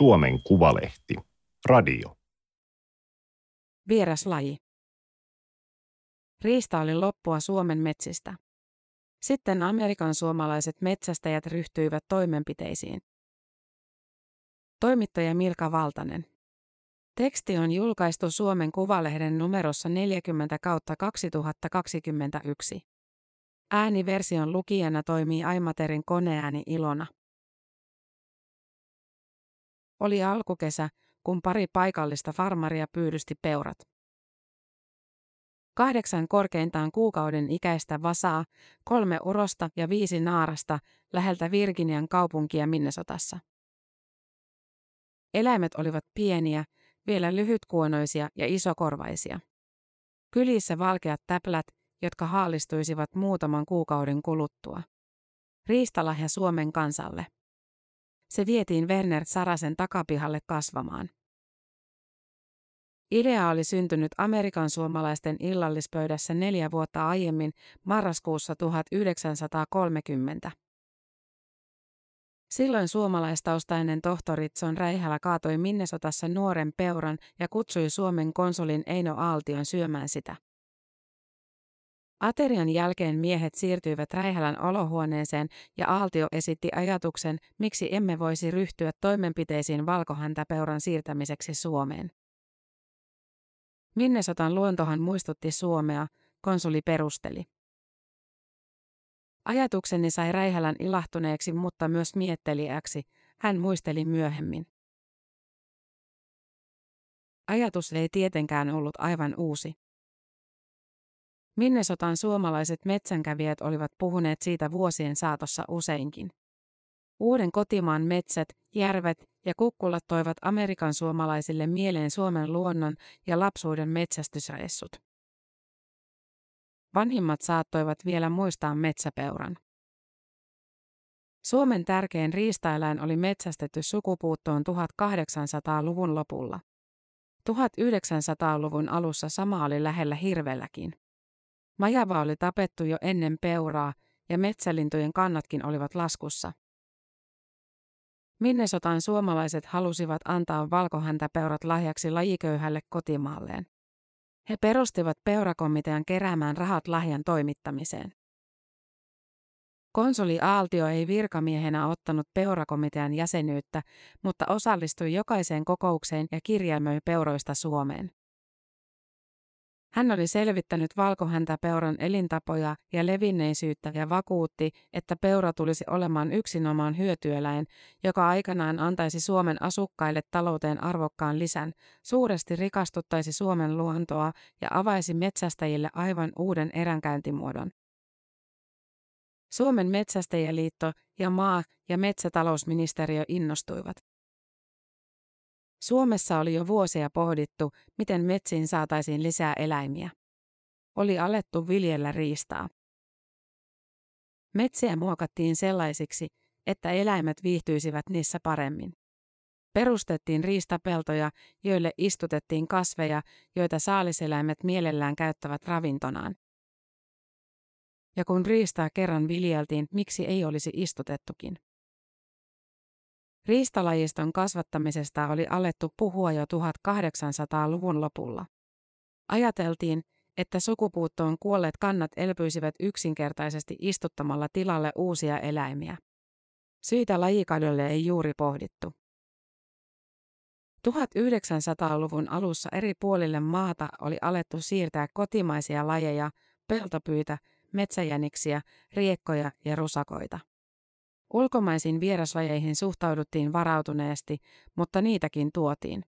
Suomen Kuvalehti. Radio. Vieraslaji. Riista oli loppua Suomen metsistä. Sitten Amerikan suomalaiset metsästäjät ryhtyivät toimenpiteisiin. Toimittaja Milka Valtanen. Teksti on julkaistu Suomen Kuvalehden numerossa 40 kautta 2021. Ääniversion lukijana toimii Aimaterin koneääni Ilona. Oli alkukesä, kun pari paikallista farmaria pyydysti peurat. Kahdeksan korkeintaan kuukauden ikäistä vasaa, kolme urosta ja viisi naarasta läheltä Virginian kaupunkia Minnesotassa. Eläimet olivat pieniä, vielä lyhytkuonoisia ja isokorvaisia. Kylissä valkeat täplät, jotka haalistuisivat muutaman kuukauden kuluttua. Riistalahja Suomen kansalle. Se vietiin Werner Sarasen takapihalle kasvamaan. Idea oli syntynyt Amerikan suomalaisten illallispöydässä neljä vuotta aiemmin, marraskuussa 1930. Silloin suomalaistaustainen tohtori John Räihälä kaatoi Minnesotassa nuoren peuran ja kutsui Suomen konsulin Eino Aaltion syömään sitä. Aterian jälkeen miehet siirtyivät Räihälän olohuoneeseen ja Aaltio esitti ajatuksen, miksi emme voisi ryhtyä toimenpiteisiin valkohäntäpeuran siirtämiseksi Suomeen. Minnesotan luontohan muistutti Suomea, konsuli perusteli. Ajatukseni sai Räihälän ilahtuneeksi, mutta myös miettelijäksi, hän muisteli myöhemmin. Ajatus ei tietenkään ollut aivan uusi. Minnesotan suomalaiset metsänkävijät olivat puhuneet siitä vuosien saatossa useinkin. Uuden kotimaan metsät, järvet ja kukkulat toivat Amerikan suomalaisille mieleen Suomen luonnon ja lapsuuden metsästysreissut. Vanhimmat saattoivat vielä muistaa metsäpeuran. Suomen tärkein riistaeläin oli metsästetty sukupuuttoon 1800-luvun lopulla. 1900-luvun alussa sama oli lähellä hirvelläkin. Majava oli tapettu jo ennen peuraa, ja metsälintujen kannatkin olivat laskussa. Minnesotan suomalaiset halusivat antaa valkohäntäpeurat lahjaksi lajiköyhälle kotimaalleen. He perustivat peurakomitean keräämään rahat lahjan toimittamiseen. Konsuli Aaltio ei virkamiehenä ottanut peurakomitean jäsenyyttä, mutta osallistui jokaiseen kokoukseen ja kirjelmöi peuroista Suomeen. Hän oli selvittänyt valkohäntäpeuran elintapoja ja levinneisyyttä ja vakuutti, että peura tulisi olemaan yksinomaan hyötyeläin, joka aikanaan antaisi Suomen asukkaille talouteen arvokkaan lisän, suuresti rikastuttaisi Suomen luontoa ja avaisi metsästäjille aivan uuden eränkäyntimuodon. Suomen metsästäjäliitto ja maa- ja metsätalousministeriö innostuivat. Suomessa oli jo vuosia pohdittu, miten metsiin saataisiin lisää eläimiä. Oli alettu viljellä riistaa. Metsiä muokattiin sellaisiksi, että eläimet viihtyisivät niissä paremmin. Perustettiin riistapeltoja, joille istutettiin kasveja, joita saaliseläimet mielellään käyttävät ravintonaan. Ja kun riistaa kerran viljeltiin, miksi ei olisi istutettukin? Riistalajiston kasvattamisesta oli alettu puhua jo 1800-luvun lopulla. Ajateltiin, että sukupuuttoon kuolleet kannat elpyisivät yksinkertaisesti istuttamalla tilalle uusia eläimiä. Syitä lajikadolle ei juuri pohdittu. 1900-luvun alussa eri puolille maata oli alettu siirtää kotimaisia lajeja, peltopyitä, metsäjäniksiä, riekkoja ja rusakoita. Ulkomaisiin vieraslajeihin suhtauduttiin varautuneesti, mutta niitäkin tuotiin.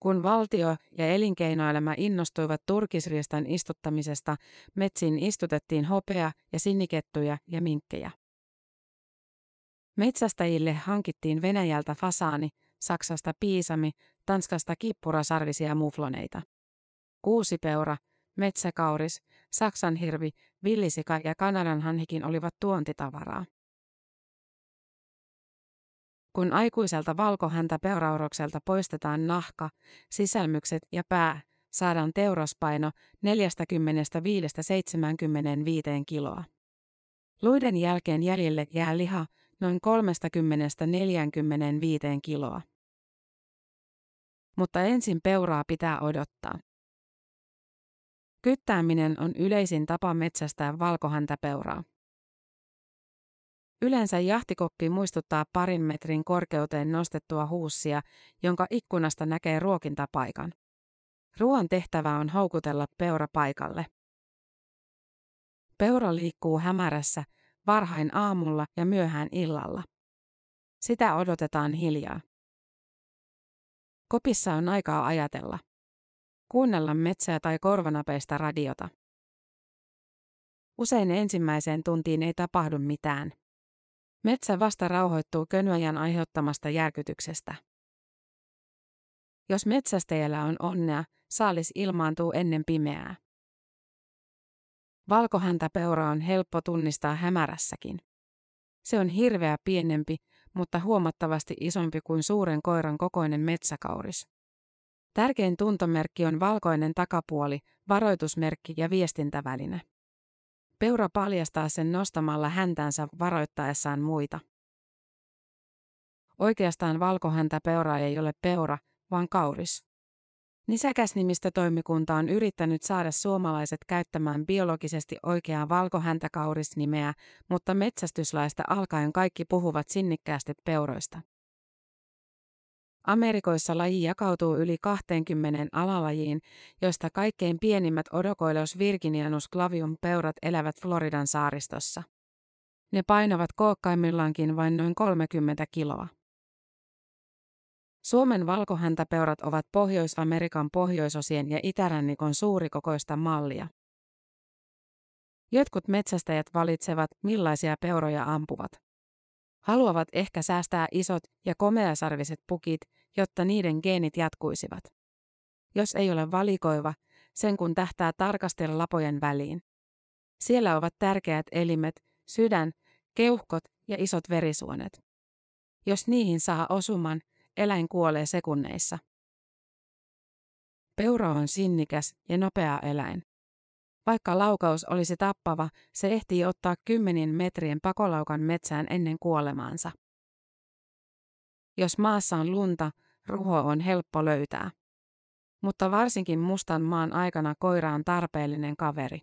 Kun valtio ja elinkeinoelämä innostuivat turkisriestan istuttamisesta, metsiin istutettiin hopea- ja sinikettuja ja minkkejä. Metsästäjille hankittiin Venäjältä fasaani, Saksasta piisami, Tanskasta kippurasarvisia mufloneita. Kuusipeura, metsäkauris, saksanhirvi, villisika ja Kanadan hanhikin olivat tuontitavaraa. Kun aikuiselta valkohäntä peuraurokselta poistetaan nahka, sisälmykset ja pää, saadaan teuraspaino 45-75 kiloa. Luiden jälkeen jäljelle jää liha, noin 30-45 kiloa. Mutta ensin peuraa pitää odottaa. Kyttääminen on yleisin tapa metsästää valkohäntäpeuraa. Yleensä jahtikoppi muistuttaa parin metrin korkeuteen nostettua huussia, jonka ikkunasta näkee ruokintapaikan. Ruoan tehtävä on houkutella peura paikalle. Peura liikkuu hämärässä, varhain aamulla ja myöhään illalla. Sitä odotetaan hiljaa. Kopissa on aikaa ajatella. Kuunnella metsää tai korvanapeista radiota. Usein ensimmäiseen tuntiin ei tapahdu mitään. Metsä vasta rauhoittuu könyajan aiheuttamasta järkytyksestä. Jos metsästäjällä on onnea, saalis ilmaantuu ennen pimeää. Valkohäntäpeura on helppo tunnistaa hämärässäkin. Se on hirveä pienempi, mutta huomattavasti isompi kuin suuren koiran kokoinen metsäkauris. Tärkein tuntomerkki on valkoinen takapuoli, varoitusmerkki ja viestintäväline. Peura paljastaa sen nostamalla häntänsä varoittaessaan muita. Oikeastaan valkohäntäpeura ei ole peura, vaan kauris. Nisäkäsnimistä toimikunta on yrittänyt saada suomalaiset käyttämään biologisesti oikeaa valkohäntäkaurisnimeä, mutta metsästyslaista alkaen kaikki puhuvat sinnikkäästi peuroista. Amerikoissa laji jakautuu yli 20 alalajiin, joista kaikkein pienimmät Odocoileus virginianus clavium peurat elävät Floridan saaristossa. Ne painavat kookkaimmillaankin vain noin 30 kiloa. Suomen valkohäntäpeurat ovat Pohjois-Amerikan pohjoisosien ja itärannikon suurikokoista mallia. Jotkut metsästäjät valitsevat, millaisia peuroja ampuvat. Haluavat ehkä säästää isot ja komeasarviset pukit, jotta niiden geenit jatkuisivat. Jos ei ole valikoiva, sen kun tähtää tarkastella lapojen väliin. Siellä ovat tärkeät elimet, sydän, keuhkot ja isot verisuonet. Jos niihin saa osuman, eläin kuolee sekunneissa. Peura on sinnikäs ja nopea eläin. Vaikka laukaus olisi tappava, se ehtii ottaa kymmenien metrien pakolaukan metsään ennen kuolemaansa. Jos maassa on lunta, ruho on helppo löytää. Mutta varsinkin mustan maan aikana koira on tarpeellinen kaveri.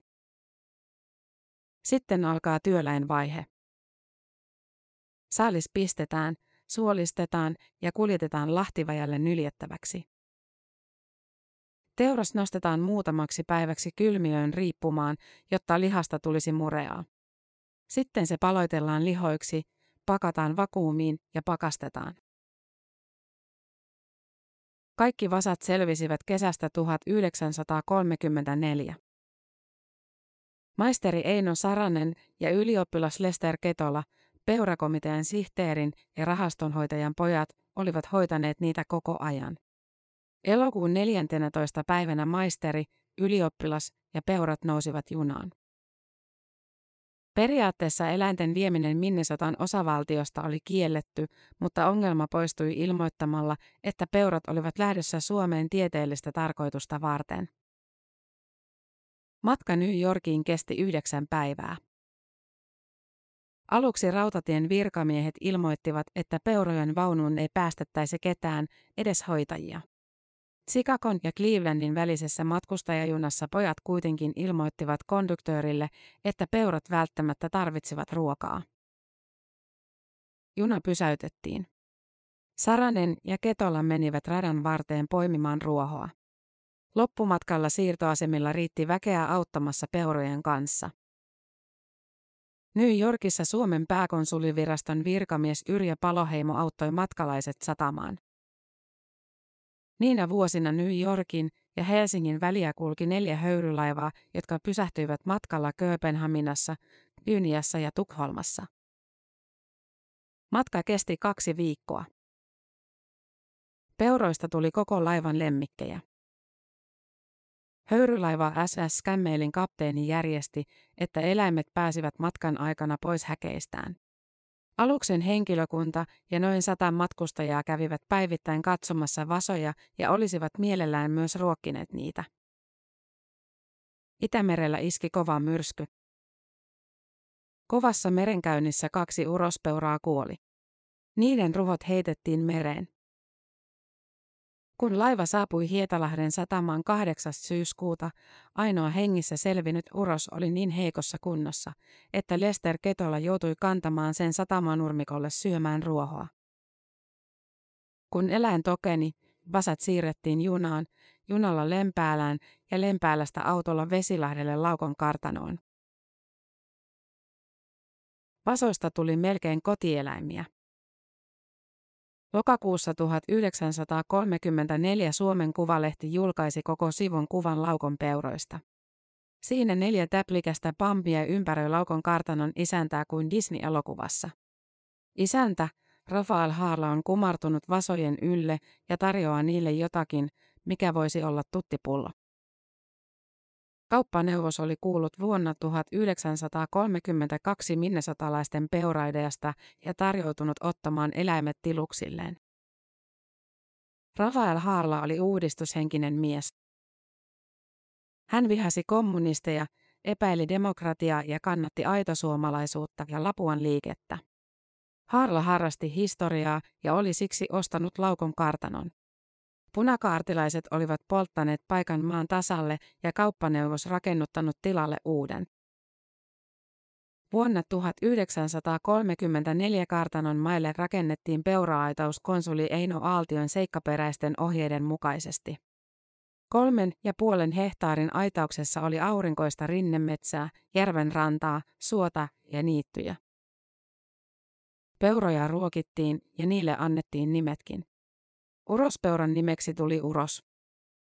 Sitten alkaa työläinvaihe. Saalis pistetään, suolistetaan ja kuljetetaan lahtivajalle nyljettäväksi. Teuras nostetaan muutamaksi päiväksi kylmiöön riippumaan, jotta lihasta tulisi mureaa. Sitten se paloitellaan lihoiksi, pakataan vakuumiin ja pakastetaan. Kaikki vasat selvisivät kesästä 1934. Maisteri Eino Saranen ja ylioppilas Lester Ketola Peurakomitean sihteerin ja rahastonhoitajan pojat olivat hoitaneet niitä koko ajan. Elokuun 14. päivänä maisteri, ylioppilas ja peurat nousivat junaan. Periaatteessa eläinten vieminen Minnesotan osavaltiosta oli kielletty, mutta ongelma poistui ilmoittamalla, että peurat olivat lähdössä Suomeen tieteellistä tarkoitusta varten. Matka New Yorkiin kesti yhdeksän päivää. Aluksi rautatien virkamiehet ilmoittivat, että peurojen vaunuun ei päästettäisi ketään, edes hoitajia. Chicagon ja Clevelandin välisessä matkustajajunassa pojat kuitenkin ilmoittivat konduktöörille, että peurat välttämättä tarvitsivat ruokaa. Juna pysäytettiin. Saranen ja Ketola menivät radan varteen poimimaan ruohoa. Loppumatkalla siirtoasemilla riitti väkeä auttamassa peurojen kanssa. New Yorkissa Suomen pääkonsuliviraston virkamies Yrjö Paloheimo auttoi matkalaiset satamaan. Niinä vuosina New Yorkin ja Helsingin väliä kulki neljä höyrylaivaa, jotka pysähtyivät matkalla Kööpenhaminassa, Yniassa ja Tukholmassa. Matka kesti kaksi viikkoa. Peuroista tuli koko laivan lemmikkejä. Höyrylaiva SS Skämmeilin kapteeni järjesti, että eläimet pääsivät matkan aikana pois häkeistään. Aluksen henkilökunta ja noin sata matkustajaa kävivät päivittäin katsomassa vasoja ja olisivat mielellään myös ruokkineet niitä. Itämerellä iski kova myrsky. Kovassa merenkäynnissä kaksi urospeuraa kuoli. Niiden ruhot heitettiin mereen. Kun laiva saapui Hietalahden satamaan 8. syyskuuta, ainoa hengissä selvinnyt uros oli niin heikossa kunnossa, että Lester Ketola joutui kantamaan sen satamanurmikolle syömään ruohoa. Kun eläin tokeni, vasat siirrettiin junaan, junalla Lempäälään ja Lempäälästä autolla Vesilahdelle Laukon kartanoon. Vasoista tuli melkein kotieläimiä. Lokakuussa 1934 Suomen Kuvalehti julkaisi koko sivun kuvan Laukon peuroista. Siinä neljä täplikästä pampia ympäröi Laukon kartanon isäntää kuin Disney-elokuvassa. Isäntä, Rafael Haarla on kumartunut vasojen ylle ja tarjoaa niille jotakin, mikä voisi olla tuttipullo. Kauppaneuvos oli kuullut vuonna 1932 minnesotalaisten peuraideasta ja tarjoutunut ottamaan eläimet tiluksilleen. Rafael Haarla oli uudistushenkinen mies. Hän vihasi kommunisteja, epäili demokratiaa ja kannatti aitosuomalaisuutta ja Lapuan liikettä. Harla harrasti historiaa ja oli siksi ostanut laukon kartanon. Punakaartilaiset olivat polttaneet paikan maan tasalle ja kauppaneuvos rakennuttanut tilalle uuden. Vuonna 1934 kartanon maille rakennettiin peuraaitaus konsuli Eino Aaltion seikkaperäisten ohjeiden mukaisesti. Kolmen ja puolen hehtaarin aitauksessa oli aurinkoista rinnemetsää, järven rantaa, suota ja niittyjä. Peuroja ruokittiin ja niille annettiin nimetkin. Urospeuran nimeksi tuli uros.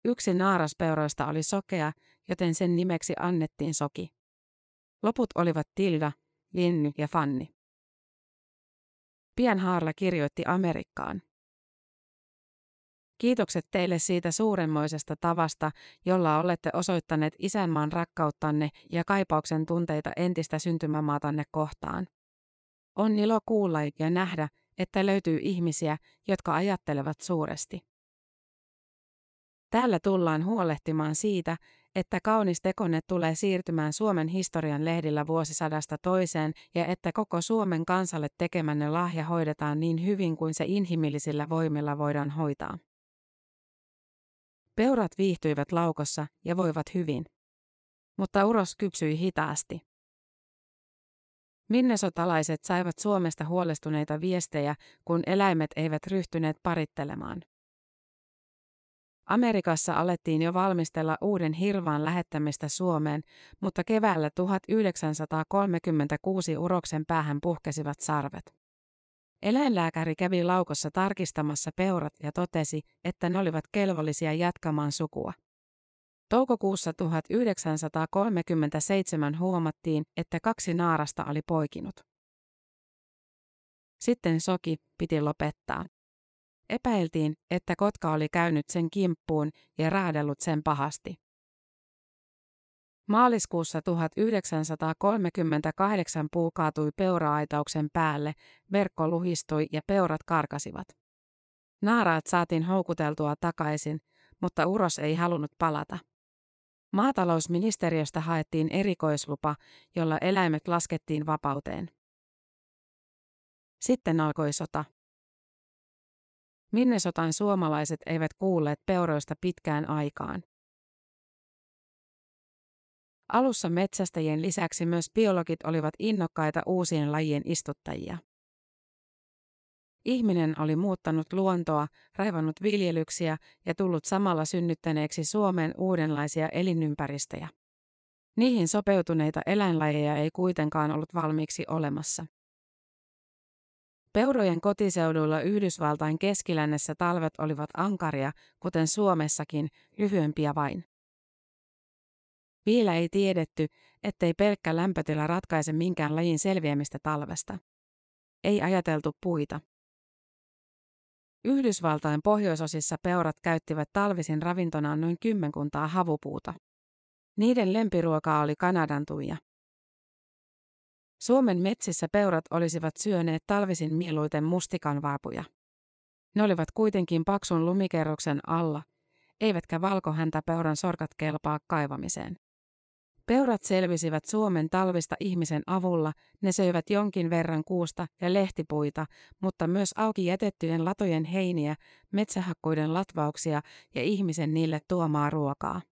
Yksi naaraspeuroista oli sokea, joten sen nimeksi annettiin soki. Loput olivat Tilda, Linny ja Fanni. Pian Haarla kirjoitti Amerikkaan. Kiitokset teille siitä suuremmoisesta tavasta, jolla olette osoittaneet isänmaan rakkauttanne ja kaipauksen tunteita entistä syntymämaatanne kohtaan. On ilo kuulla ja nähdä, että löytyy ihmisiä, jotka ajattelevat suuresti. Täällä tullaan huolehtimaan siitä, että kaunis tekone tulee siirtymään Suomen historian lehdillä vuosisadasta toiseen ja että koko Suomen kansalle tekemänne lahja hoidetaan niin hyvin kuin se inhimillisillä voimilla voidaan hoitaa. Peurat viihtyivät laukossa ja voivat hyvin. Mutta uros kypsyi hitaasti. Minnesotalaiset saivat Suomesta huolestuneita viestejä, kun eläimet eivät ryhtyneet parittelemaan. Amerikassa alettiin jo valmistella uuden hirvaan lähettämistä Suomeen, mutta keväällä 1936 uroksen päähän puhkesivat sarvet. Eläinlääkäri kävi laukossa tarkistamassa peurat ja totesi, että ne olivat kelvollisia jatkamaan sukua. Toukokuussa 1937 huomattiin, että kaksi naarasta oli poikinut. Sitten soki piti lopettaa. Epäiltiin, että kotka oli käynyt sen kimppuun ja raadellut sen pahasti. Maaliskuussa 1938 puu kaatui peuraaitauksen päälle, verkko luhistui ja peurat karkasivat. Naaraat saatiin houkuteltua takaisin, mutta uros ei halunnut palata. Maatalousministeriöstä haettiin erikoislupa, jolla eläimet laskettiin vapauteen. Sitten alkoi sota. Minnesotan suomalaiset eivät kuulleet peuroista pitkään aikaan. Alussa metsästäjien lisäksi myös biologit olivat innokkaita uusien lajien istuttajia. Ihminen oli muuttanut luontoa, raivannut viljelyksiä ja tullut samalla synnyttäneeksi Suomeen uudenlaisia elinympäristöjä. Niihin sopeutuneita eläinlajeja ei kuitenkaan ollut valmiiksi olemassa. Peurojen kotiseuduilla Yhdysvaltain keskilännessä talvet olivat ankaria, kuten Suomessakin, lyhyempiä vain. Vielä ei tiedetty, ettei pelkkä lämpötila ratkaise minkään lajin selviämistä talvesta. Ei ajateltu puita. Yhdysvaltain pohjoisosissa peurat käyttivät talvisin ravintonaan noin kymmenkuntaa havupuuta. Niiden lempiruokaa oli Kanadan tuija. Suomen metsissä peurat olisivat syöneet talvisin mieluiten mustikanvaapuja. Ne olivat kuitenkin paksun lumikerroksen alla, eivätkä valkohäntä peuran sorkat kelpaa kaivamiseen. Peurat selvisivät Suomen talvista ihmisen avulla, ne söivät jonkin verran kuusta ja lehtipuita, mutta myös auki jätettyjen latojen heiniä, metsähakkuiden latvauksia ja ihmisen niille tuomaa ruokaa.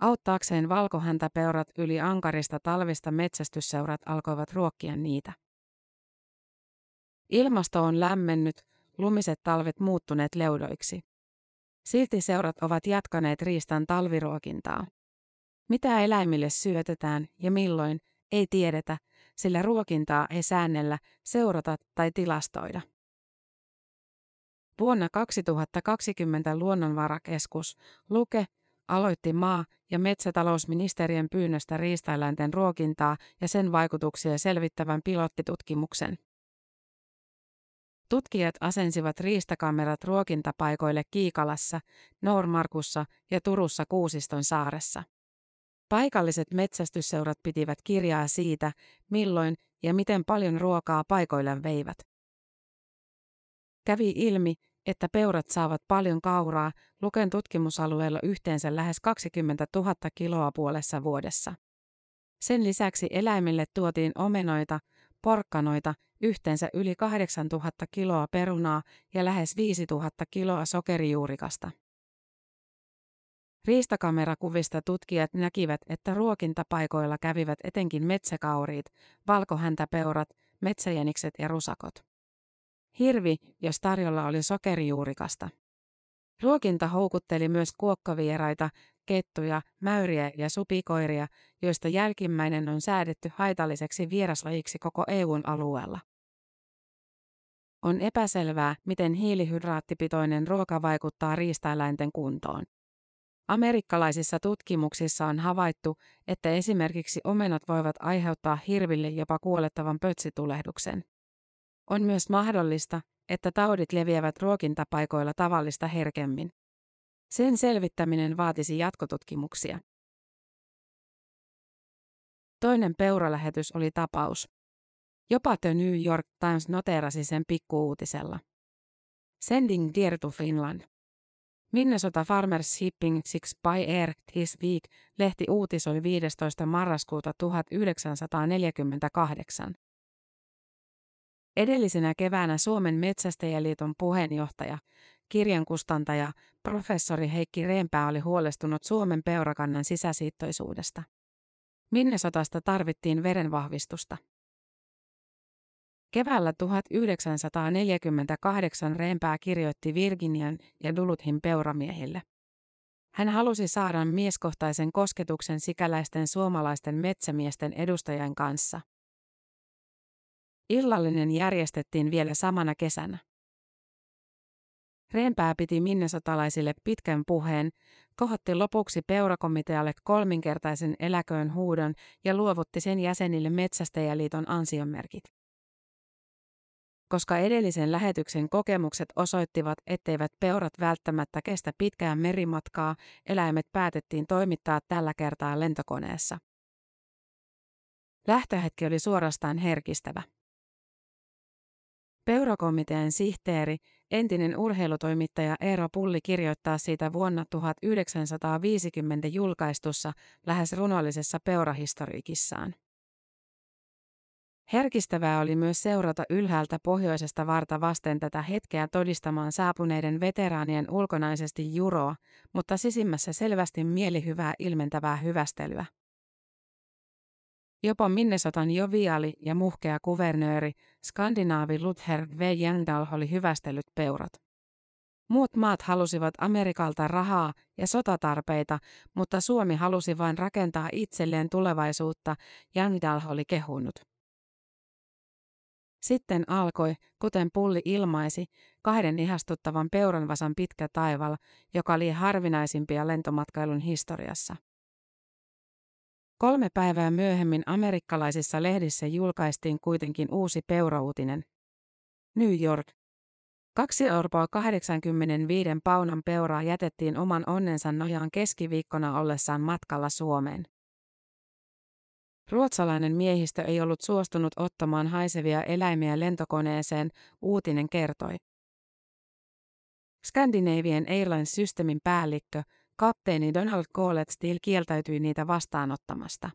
Auttaakseen valkohäntäpeurat yli ankarista talvista metsästysseurat alkoivat ruokkia niitä. Ilmasto on lämmennyt, lumiset talvet muuttuneet leudoiksi. Silti seurat ovat jatkaneet riistan talviruokintaa. Mitä eläimille syötetään ja milloin, ei tiedetä, sillä ruokintaa ei säännellä, seurata tai tilastoida. Vuonna 2020 Luonnonvarakeskus, Luke, aloitti maa- ja metsätalousministeriön pyynnöstä riistaeläinten ruokintaa ja sen vaikutuksia selvittävän pilottitutkimuksen. Tutkijat asensivat riistakamerat ruokintapaikoille Kiikalassa, Noormarkussa ja Turussa Kuusiston saaressa. Paikalliset metsästysseurat pitivät kirjaa siitä, milloin ja miten paljon ruokaa paikoille veivät. Kävi ilmi, että peurat saavat paljon kauraa, Luken tutkimusalueella yhteensä lähes 20 000 kiloa puolessa vuodessa. Sen lisäksi eläimille tuotiin omenoita, porkkanoita, yhteensä yli 8000 kiloa perunaa ja lähes 5000 kiloa sokerijuurikasta. Riistakamerakuvista tutkijat näkivät, että ruokintapaikoilla kävivät etenkin metsäkauriit, valkohäntäpeurat, metsäjänikset ja rusakot. Hirvi, jos tarjolla oli sokerijuurikasta. Ruokinta houkutteli myös kuokkavieraita, kettuja, mäyriä ja supikoiria, joista jälkimmäinen on säädetty haitalliseksi vieraslajiksi koko EUn alueella. On epäselvää, miten hiilihydraattipitoinen ruoka vaikuttaa riistaeläinten kuntoon. Amerikkalaisissa tutkimuksissa on havaittu, että esimerkiksi omenat voivat aiheuttaa hirville jopa kuolettavan pötsitulehduksen. On myös mahdollista, että taudit leviävät ruokintapaikoilla tavallista herkemmin. Sen selvittäminen vaatisi jatkotutkimuksia. Toinen peuralähetys oli tapaus. Jopa The New York Times noteerasi sen pikkuuutisella. Sending dear to Finland. Minnesota Farmers Shipping Six by Air This Week lehti uutisoi 15. marraskuuta 1948. Edellisenä keväänä Suomen Metsästäjäliiton puheenjohtaja, kirjankustantaja, professori Heikki Reempää oli huolestunut Suomen peurakannan sisäsiittoisuudesta. Minnesotasta tarvittiin verenvahvistusta. Keväällä 1948 Reempää kirjoitti Virginian ja Duluthin peuramiehille. Hän halusi saada mieskohtaisen kosketuksen sikäläisten suomalaisten metsämiesten edustajan kanssa. Illallinen järjestettiin vielä samana kesänä. Reempää piti minnesotalaisille pitkän puheen, kohotti lopuksi peurakomitealle kolminkertaisen eläköön huudon ja luovutti sen jäsenille Metsästäjäliiton ansiomerkit. Koska edellisen lähetyksen kokemukset osoittivat, etteivät peurat välttämättä kestä pitkään merimatkaa, eläimet päätettiin toimittaa tällä kertaa lentokoneessa. Lähtöhetki oli suorastaan herkistävä. Peurakomitean sihteeri, entinen urheilutoimittaja Eero Pulli kirjoittaa siitä vuonna 1950 julkaistussa lähes runollisessa peurahistoriikissaan. Herkistävää oli myös seurata ylhäältä pohjoisesta varta vasten tätä hetkeä todistamaan saapuneiden veteraanien ulkonaisesti juroa, mutta sisimmässä selvästi mielihyvää ilmentävää hyvästelyä. Jopa Minnesotan joviaali ja muhkea kuvernööri, skandinaavi Luther V. Jandal oli hyvästellyt peurat. Muut maat halusivat Amerikalta rahaa ja sotatarpeita, mutta Suomi halusi vain rakentaa itselleen tulevaisuutta, Jandal oli kehunut. Sitten alkoi, kuten pulli ilmaisi, kahden ihastuttavan peuranvasan pitkä taival, joka oli harvinaisimpia lentomatkailun historiassa. Kolme päivää myöhemmin amerikkalaisissa lehdissä julkaistiin kuitenkin uusi peurauutinen. New York. Kaksi orpoa 85 paunan peuraa jätettiin oman onnensa nojaan keskiviikkona ollessaan matkalla Suomeen. Ruotsalainen miehistö ei ollut suostunut ottamaan haisevia eläimiä lentokoneeseen, uutinen kertoi. Scandinavian Airlines-systeemin päällikkö, kapteeni Donald Collet Steele kieltäytyi niitä vastaanottamasta.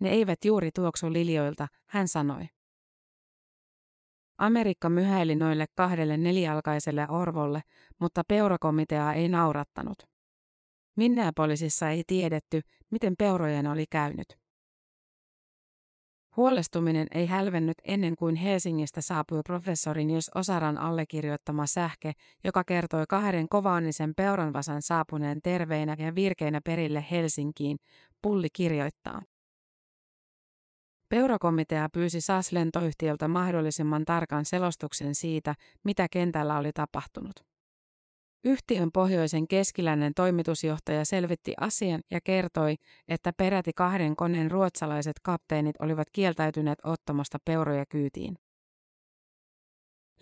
Ne eivät juuri tuoksu liljoilta, hän sanoi. Amerikka myhäili noille kahdelle nelijalkaiselle orvolle, mutta peurakomitea ei naurattanut. Minneapolisissa ei tiedetty, miten peurojen oli käynyt. Huolestuminen ei hälvennyt ennen kuin Helsingistä saapui professori Nils Osaran allekirjoittama sähke, joka kertoi kahden kovaanisen peuranvasan saapuneen terveinä ja virkeinä perille Helsinkiin, Pulli kirjoittaa. Peurakomitea pyysi SAS-lentoyhtiöltä mahdollisimman tarkan selostuksen siitä, mitä kentällä oli tapahtunut. Yhtiön pohjoisen keskiläinen toimitusjohtaja selvitti asian ja kertoi, että peräti kahden koneen ruotsalaiset kapteenit olivat kieltäytyneet ottamasta peuroja kyytiin.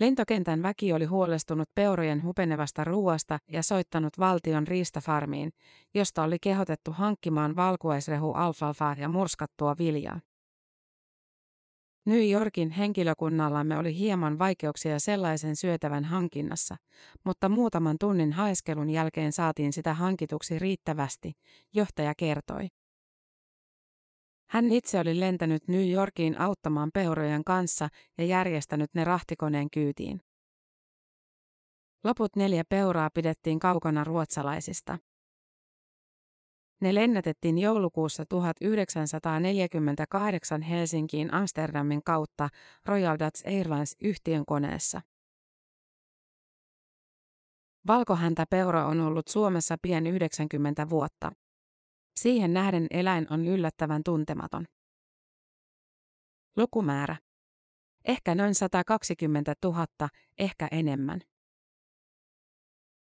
Lentokentän väki oli huolestunut peurojen hupenevasta ruuasta ja soittanut valtion riistafarmiin, josta oli kehotettu hankkimaan valkuaisrehu alfalfaa ja murskattua viljaa. New Yorkin henkilökunnallamme oli hieman vaikeuksia sellaisen syötävän hankinnassa, mutta muutaman tunnin haeskelun jälkeen saatiin sitä hankituksi riittävästi, johtaja kertoi. Hän itse oli lentänyt New Yorkiin auttamaan peurojen kanssa ja järjestänyt ne rahtikoneen kyytiin. Loput neljä peuraa pidettiin kaukana ruotsalaisista. Ne lennätettiin joulukuussa 1948 Helsinkiin Amsterdamin kautta Royal Dutch Airlines-yhtiön koneessa. Valkohäntäpeura on ollut Suomessa pien 90 vuotta. Siihen nähden eläin on yllättävän tuntematon. Lukumäärä. Ehkä noin 120 000, ehkä enemmän.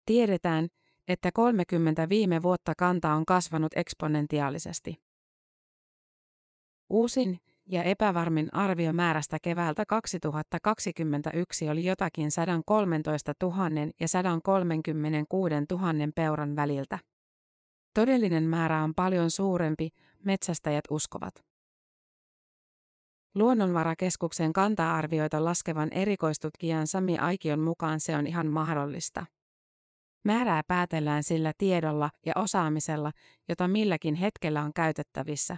Tiedetään, että 30 viime vuotta kanta on kasvanut eksponentiaalisesti. Uusin ja epävarmin arvio määrästä keväältä 2021 oli jotakin 113 000 ja 136 000 peuran väliltä. Todellinen määrä on paljon suurempi, metsästäjät uskovat. Luonnonvarakeskuksen kanta-arvioita laskevan erikoistutkijan Sami Aikion mukaan se on ihan mahdollista. Määrää päätellään sillä tiedolla ja osaamisella, jota milläkin hetkellä on käytettävissä.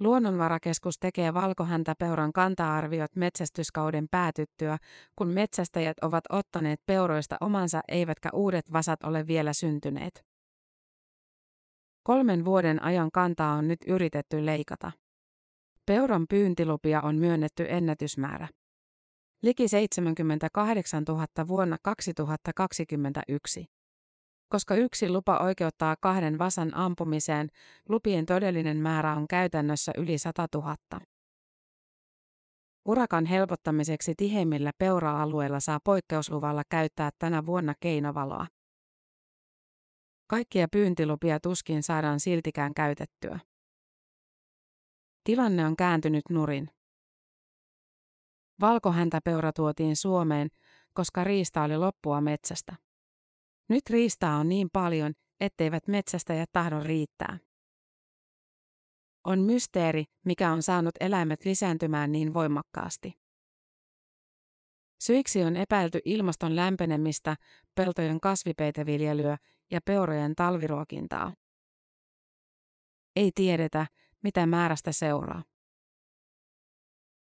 Luonnonvarakeskus tekee valkohäntäpeuran kanta-arviot metsästyskauden päätyttyä, kun metsästäjät ovat ottaneet peuroista omansa eivätkä uudet vasat ole vielä syntyneet. Kolmen vuoden ajan kantaa on nyt yritetty leikata. Peuran pyyntilupia on myönnetty ennätysmäärä liki 78 000 vuonna 2021. Koska yksi lupa oikeuttaa kahden vasan ampumiseen, lupien todellinen määrä on käytännössä yli 100 000. Urakan helpottamiseksi tiheimmillä peura-alueilla saa poikkeusluvalla käyttää tänä vuonna keinovaloa. Kaikkia pyyntilupia tuskin saadaan siltikään käytettyä. Tilanne on kääntynyt nurin. Valkohäntäpeura tuotiin Suomeen, koska riista oli loppua metsästä. Nyt riistaa on niin paljon, etteivät metsästäjät tahdo riittää. On mysteeri, mikä on saanut eläimet lisääntymään niin voimakkaasti. Syiksi on epäilty ilmaston lämpenemistä, peltojen kasvipeiteviljelyä ja peurojen talviruokintaa. Ei tiedetä, mitä määrästä seuraa.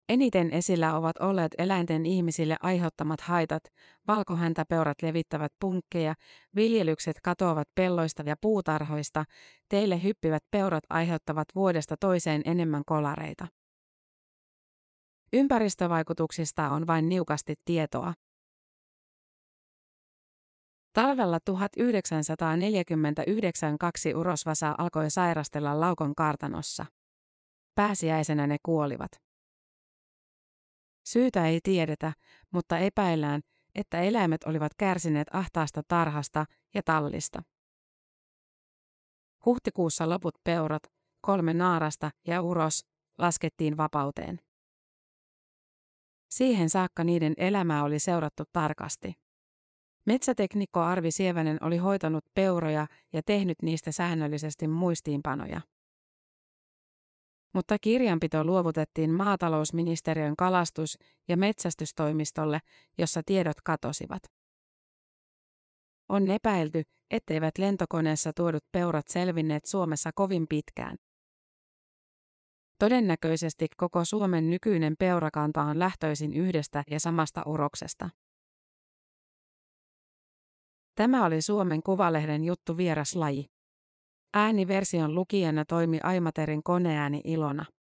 Eniten esillä ovat olleet eläinten ihmisille aiheuttamat haitat, valkohäntäpeurat levittävät punkkeja, viljelykset katoavat pelloista ja puutarhoista, teille hyppivät peurat aiheuttavat vuodesta toiseen enemmän kolareita. Ympäristövaikutuksista on vain niukasti tietoa. Talvella 1949 kaksi urosvasaa alkoi sairastella laukon kartanossa. Pääsiäisenä ne kuolivat. Syytä ei tiedetä, mutta epäillään, että eläimet olivat kärsineet ahtaasta tarhasta ja tallista. Huhtikuussa loput peurat, kolme naarasta ja uros, laskettiin vapauteen. Siihen saakka niiden elämää oli seurattu tarkasti. Metsäteknikko Arvi Sievänen oli hoitanut peuroja ja tehnyt niistä säännöllisesti muistiinpanoja mutta kirjanpito luovutettiin maatalousministeriön kalastus- ja metsästystoimistolle, jossa tiedot katosivat. On epäilty, etteivät lentokoneessa tuodut peurat selvinneet Suomessa kovin pitkään. Todennäköisesti koko Suomen nykyinen peurakanta on lähtöisin yhdestä ja samasta uroksesta. Tämä oli Suomen Kuvalehden juttu vieraslaji. Ääniversion lukijana toimi Aimaterin koneääni Ilona.